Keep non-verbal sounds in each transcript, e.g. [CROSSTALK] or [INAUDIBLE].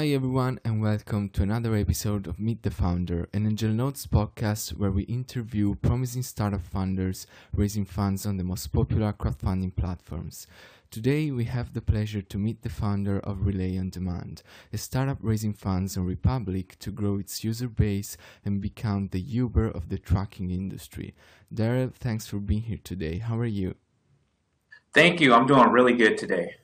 Hi, everyone, and welcome to another episode of Meet the Founder, an Angel Notes podcast where we interview promising startup founders raising funds on the most popular crowdfunding platforms. Today, we have the pleasure to meet the founder of Relay on Demand, a startup raising funds on Republic to grow its user base and become the Uber of the trucking industry. Daryl, thanks for being here today. How are you? Thank you. I'm doing really good today.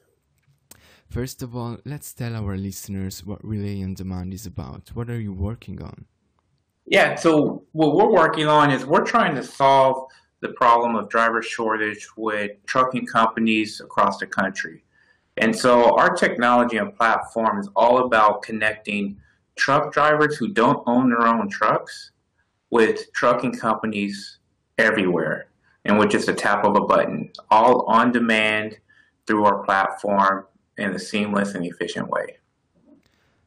First of all, let's tell our listeners what Relay on Demand is about. What are you working on? Yeah, so what we're working on is we're trying to solve the problem of driver shortage with trucking companies across the country. And so our technology and platform is all about connecting truck drivers who don't own their own trucks with trucking companies everywhere and with just a tap of a button, all on demand through our platform in a seamless and efficient way.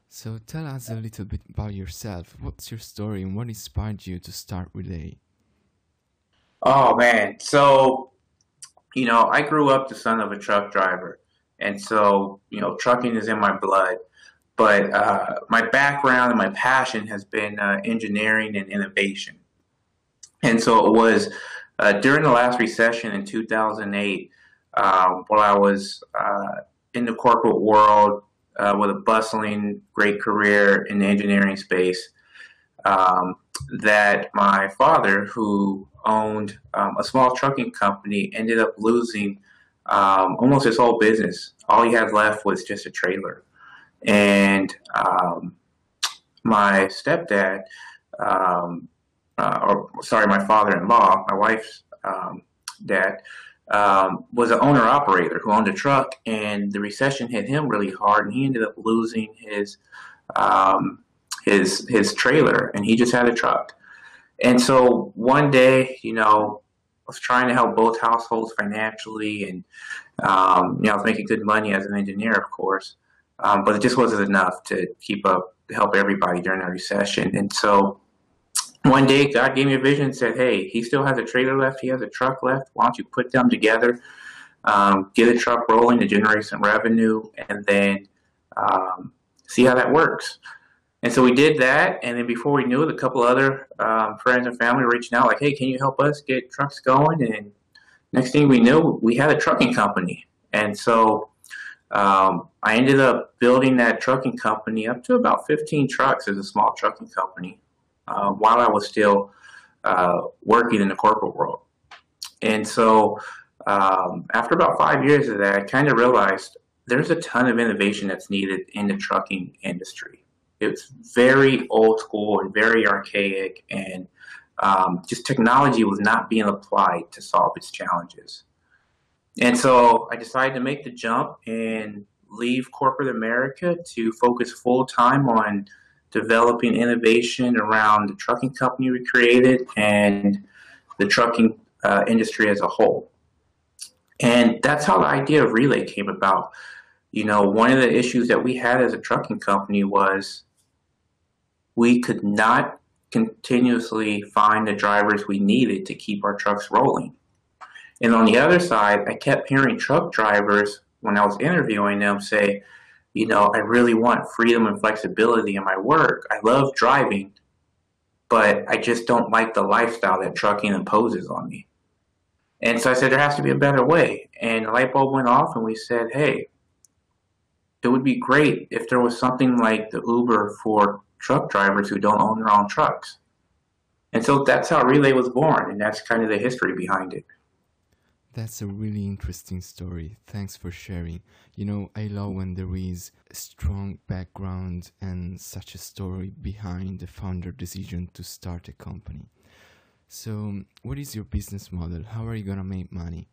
So tell us a little bit about yourself. What's your story and what inspired you to start Relay? Oh man, so you know, I grew up the son of a truck driver, and so you know, trucking is in my blood. But uh, my background and my passion has been uh, engineering and innovation, and so it was uh, during the last recession in 2008, um, while I was uh, in the corporate world uh, with a bustling, great career in the engineering space. Um, that my father, who owned um, a small trucking company, ended up losing um, almost his whole business. All he had left was just a trailer. And um, my stepdad, um, uh, or sorry, my father in law, my wife's um, dad, um, was an owner operator who owned a truck, and the recession hit him really hard, and he ended up losing his um, his his trailer, and he just had a truck. And so one day, you know, I was trying to help both households financially, and um, you know, I was making good money as an engineer, of course, um, but it just wasn't enough to keep up, help everybody during the recession. And so one day God gave me a vision and said, Hey, he still has a trailer left, he has a truck left. Why don't you put them together, um, get a truck rolling to generate some revenue, and then um, see how that works. And so we did that, and then before we knew it, a couple other um, friends and family reached out, like, "Hey, can you help us get trucks going?" And next thing we knew, we had a trucking company, and so um, I ended up building that trucking company up to about 15 trucks as a small trucking company uh, while I was still uh, working in the corporate world. And so um, after about five years of that, I kind of realized there's a ton of innovation that's needed in the trucking industry. It's very old school and very archaic, and um, just technology was not being applied to solve its challenges. And so I decided to make the jump and leave corporate America to focus full time on developing innovation around the trucking company we created and the trucking uh, industry as a whole. And that's how the idea of Relay came about. You know, one of the issues that we had as a trucking company was we could not continuously find the drivers we needed to keep our trucks rolling. And on the other side, I kept hearing truck drivers when I was interviewing them say, you know, I really want freedom and flexibility in my work. I love driving, but I just don't like the lifestyle that trucking imposes on me. And so I said, there has to be a better way. And the light bulb went off, and we said, hey, it would be great if there was something like the Uber for truck drivers who don't own their own trucks. And so that's how Relay was born, and that's kind of the history behind it. That's a really interesting story. Thanks for sharing. You know, I love when there is a strong background and such a story behind the founder decision to start a company. So, what is your business model? How are you going to make money?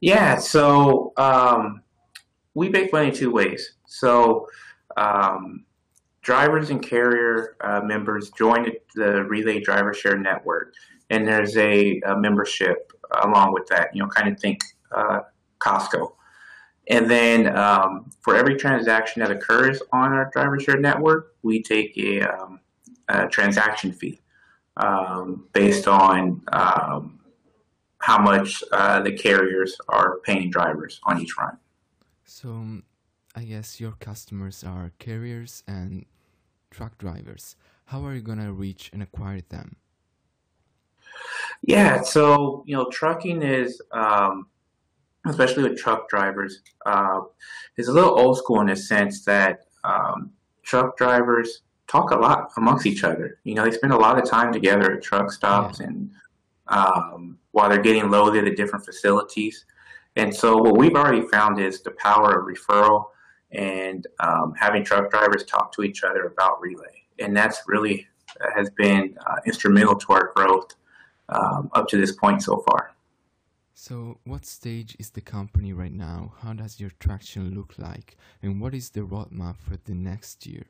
Yeah, so um, we make money two ways. So, um, drivers and carrier uh, members join the Relay Driver Share Network, and there's a, a membership along with that. You know, kind of think uh, Costco. And then um, for every transaction that occurs on our driver share network, we take a, um, a transaction fee um, based on um, how much uh, the carriers are paying drivers on each run. So, I guess your customers are carriers and truck drivers. How are you going to reach and acquire them? Yeah, so you know, trucking is, um, especially with truck drivers, uh, is a little old school in the sense that um, truck drivers talk a lot amongst each other. You know, they spend a lot of time together at truck stops yeah. and um, while they're getting loaded at different facilities. And so, what we've already found is the power of referral and um, having truck drivers talk to each other about relay. And that's really uh, has been uh, instrumental to our growth um, up to this point so far. So, what stage is the company right now? How does your traction look like? And what is the roadmap for the next year?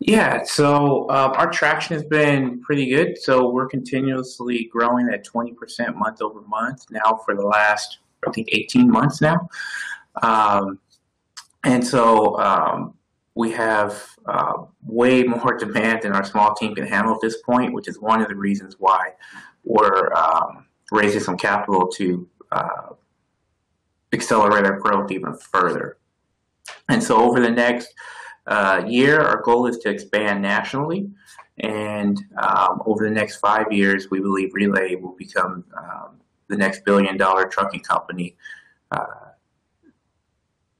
Yeah, so uh, our traction has been pretty good. So we're continuously growing at 20% month over month now for the last, I think, 18 months now. Um, and so um, we have uh, way more demand than our small team can handle at this point, which is one of the reasons why we're um, raising some capital to uh, accelerate our growth even further. And so over the next uh, year, our goal is to expand nationally. And um, over the next five years, we believe Relay will become um, the next billion dollar trucking company.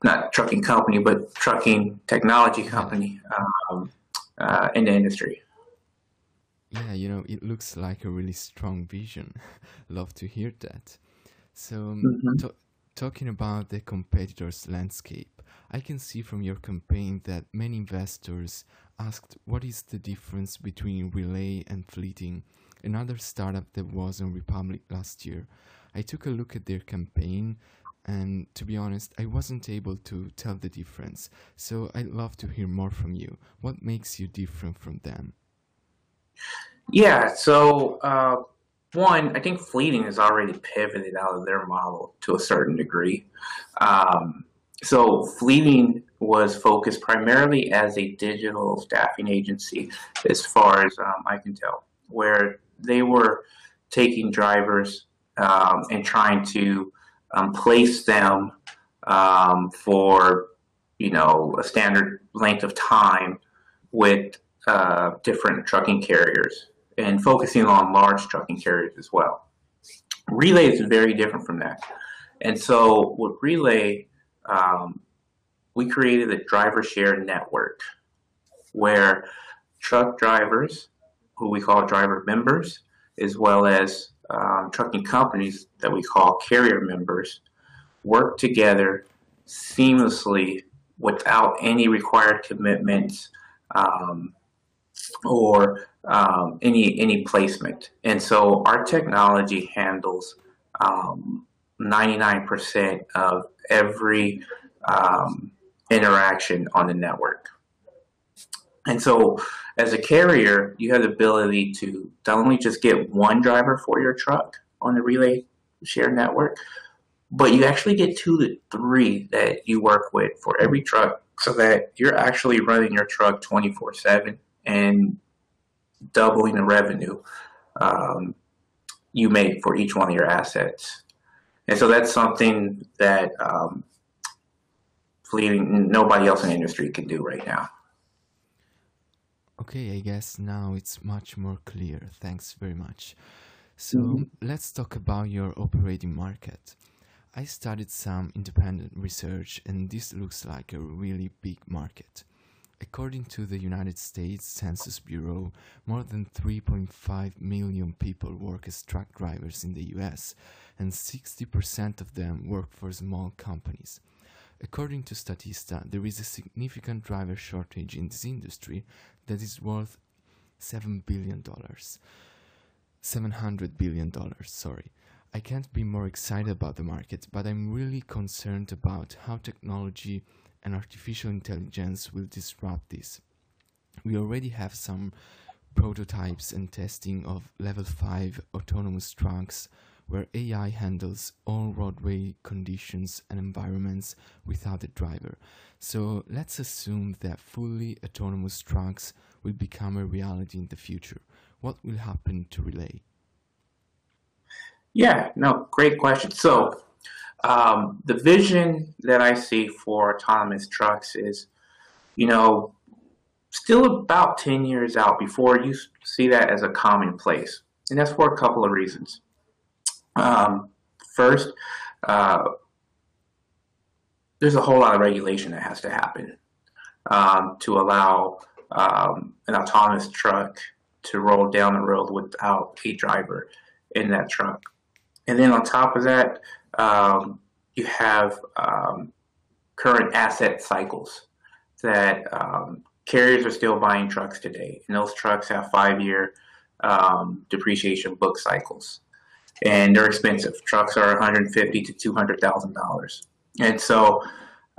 Not trucking company, but trucking technology company um, uh, in the industry. Yeah, you know, it looks like a really strong vision. [LAUGHS] Love to hear that. So, um, mm-hmm. talking about the competitors' landscape, I can see from your campaign that many investors asked what is the difference between Relay and Fleeting, another startup that was on Republic last year. I took a look at their campaign, and to be honest, I wasn't able to tell the difference. So I'd love to hear more from you. What makes you different from them? Yeah, so uh, one, I think Fleeting has already pivoted out of their model to a certain degree. Um, so Fleeting was focused primarily as a digital staffing agency, as far as um, I can tell, where they were taking drivers um, and trying to um, place them um, for you know a standard length of time with uh, different trucking carriers and focusing on large trucking carriers as well. Relay is very different from that, and so with Relay um, we created a driver share network where truck drivers, who we call driver members, as well as um, trucking companies that we call carrier members, work together seamlessly without any required commitments um, or um, any any placement. And so our technology handles um, 99% of every um, interaction on the network. And so, as a carrier, you have the ability to not only just get one driver for your truck on the relay share network, but you actually get two to three that you work with for every truck so that you're actually running your truck 24 7 and doubling the revenue um, you make for each one of your assets. And so that's something that um, nobody else in the industry can do right now. Okay, I guess now it's much more clear. Thanks very much. So mm-hmm. let's talk about your operating market. I studied some independent research, and this looks like a really big market. According to the United States Census Bureau, more than 3.5 million people work as truck drivers in the US, and 60% of them work for small companies. According to Statista, there is a significant driver shortage in this industry that is worth $7 billion. $700 billion, sorry. I can't be more excited about the market, but I'm really concerned about how technology and artificial intelligence will disrupt this. We already have some prototypes and testing of level 5 autonomous trucks where AI handles all roadway conditions and environments without a driver. So let's assume that fully autonomous trucks will become a reality in the future. What will happen to Relay? Yeah, no, great question. So um, the vision that I see for autonomous trucks is, you know, still about 10 years out before you see that as a commonplace. And that's for a couple of reasons. Um, first, uh, there's a whole lot of regulation that has to happen um, to allow um, an autonomous truck to roll down the road without a driver in that truck. And then on top of that, um, you have um, current asset cycles that um, carriers are still buying trucks today, and those trucks have five-year um, depreciation book cycles, and they're expensive. Trucks are 150 to 200 thousand dollars, and so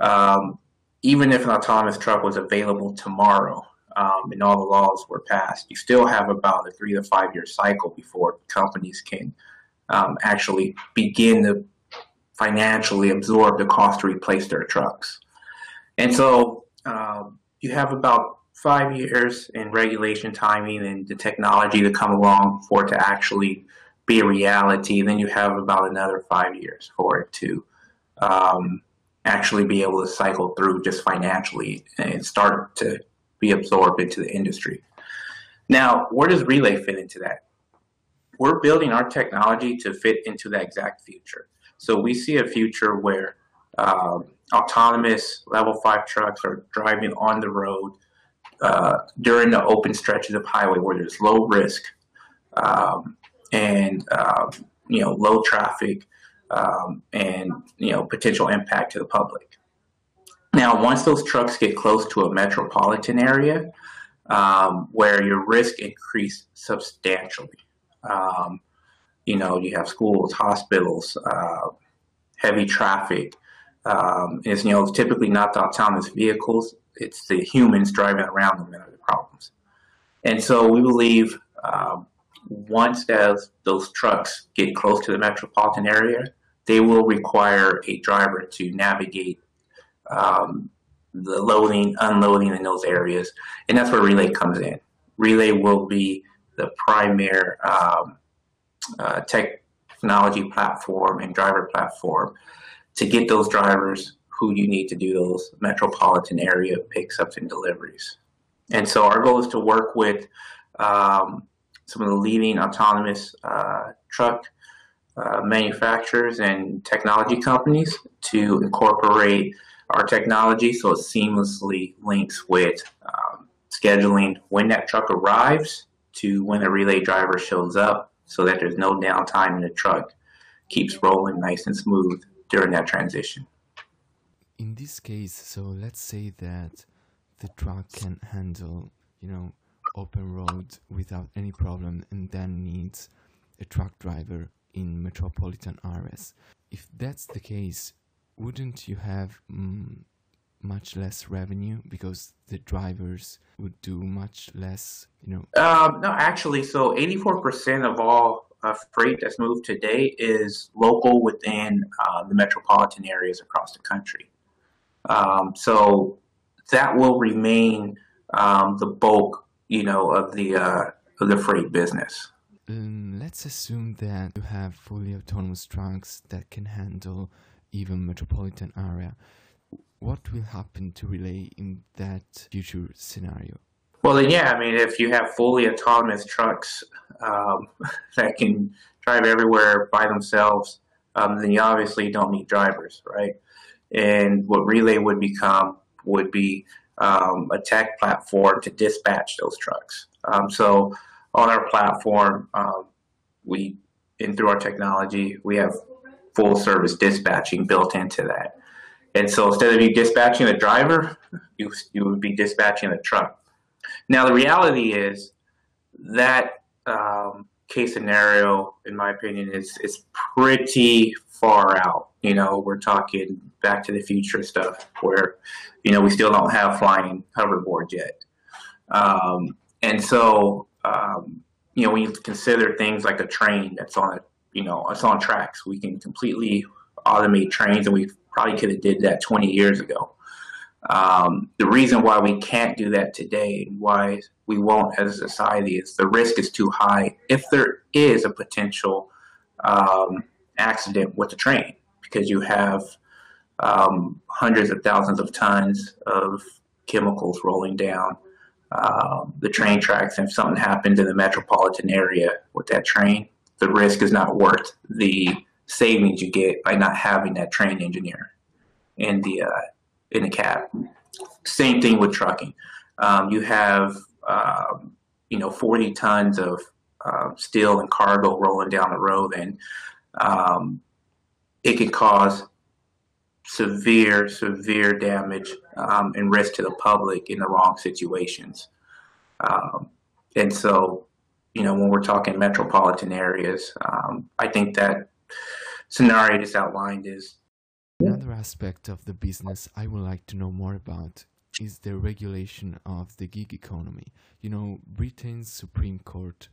um, even if an autonomous truck was available tomorrow, um, and all the laws were passed, you still have about a three to five year cycle before companies can um, actually begin to financially absorb the cost to replace their trucks. And so um, you have about five years in regulation timing and the technology to come along for it to actually be a reality. Then you have about another five years for it to um, actually be able to cycle through just financially and start to be absorbed into the industry. Now, where does Relay fit into that? We're building our technology to fit into that exact future. So we see a future where um, autonomous level five trucks are driving on the road uh, during the open stretches of highway where there's low risk um, and um, you know low traffic um, and you know potential impact to the public. Now, once those trucks get close to a metropolitan area, um, where your risk increase substantially. Um, you know, you have schools, hospitals, uh, heavy traffic. Um, it's, you know, it's typically not the autonomous vehicles, it's the humans driving around them that are the problems. And so we believe um, once as those trucks get close to the metropolitan area, they will require a driver to navigate um, the loading, unloading in those areas. And that's where Relay comes in. Relay will be the primary um, uh, technology platform and driver platform to get those drivers who you need to do those metropolitan area pickups and deliveries. And so our goal is to work with um, some of the leading autonomous uh, truck uh, manufacturers and technology companies to incorporate our technology so it seamlessly links with um, scheduling when that truck arrives to when the relay driver shows up so that there's no downtime and the truck keeps rolling nice and smooth during that transition. In this case, so let's say that the truck can handle, you know, open road without any problem and then needs a truck driver in metropolitan areas. If that's the case, wouldn't you have mm, much less revenue because the drivers would do much less, you know? Um, no, actually, so 84% of all uh, freight that's moved today is local within uh, the metropolitan areas across the country. Um, so that will remain um, the bulk, you know, of the uh, of the freight business. Um, let's assume that you have fully autonomous trucks that can handle even metropolitan area. What will happen to relay in that future scenario? Well, then, yeah, I mean, if you have fully autonomous trucks um, [LAUGHS] that can drive everywhere by themselves, um, then you obviously don't need drivers, right? And what Relay would become would be um, a tech platform to dispatch those trucks. Um, so on our platform, um, we and through our technology, we have full service dispatching built into that. And so instead of you dispatching a driver, you, you would be dispatching a truck. Now, the reality is that um, case scenario, in my opinion, is, is pretty far out. You know, we're talking back to the future stuff where, you know, we still don't have flying hoverboards yet. Um, and so, um, you know, when you consider things like a train that's on you know, it's on tracks. We can completely automate trains, and we probably could have did that 20 years ago. Um, the reason why we can't do that today, and why we won't as a society, is the risk is too high if there is a potential um, accident with the train. because you have um, hundreds of thousands of tons of chemicals rolling down um, the train tracks. And if something happens in the metropolitan area with that train, the risk is not worth the savings you get by not having that train engineer in the uh, in a cab. Same thing with trucking. Um, you have um, you know 40 tons of uh, steel and cargo rolling down the road, and um, it can cause severe, severe damage um, and risk to the public in the wrong situations. And so, you know, when we're talking metropolitan areas, I think that scenario just outlined is. Another aspect of the business I would like to know more about is the regulation of the gig economy. You know, Britain's Supreme Court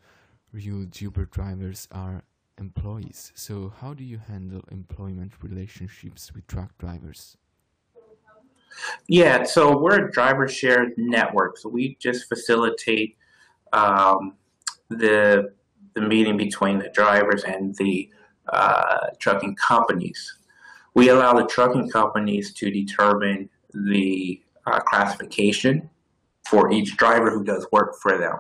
ruled Uber drivers are employees. So, how do you handle employment relationships with truck drivers? Yeah, so we're a driver shared network. So we just facilitate um, the the meeting between the drivers and the uh, trucking companies. We allow the trucking companies to determine the uh, classification for each driver who does work for them.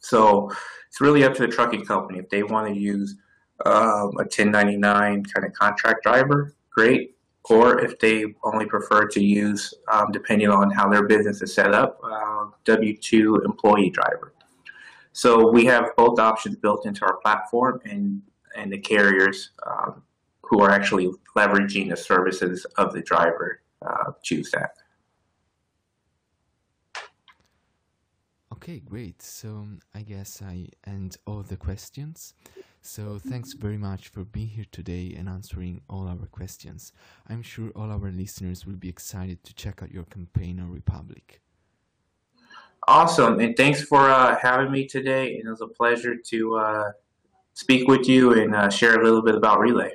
So it's really up to the trucking company if they want to use um, a 1099 kind of contract driver, great. Or if they only prefer to use, um, depending on how their business is set up, uh, W 2 employee driver. So we have both options built into our platform, and, and the carriers um, who are actually leveraging the services of the driver uh, choose that. Okay, great. So I guess I end all the questions. So thanks very much for being here today and answering all our questions. I'm sure all our listeners will be excited to check out your campaign on Republic. Awesome, and thanks for uh, having me today. And it was a pleasure to uh, speak with you and uh, share a little bit about Relay.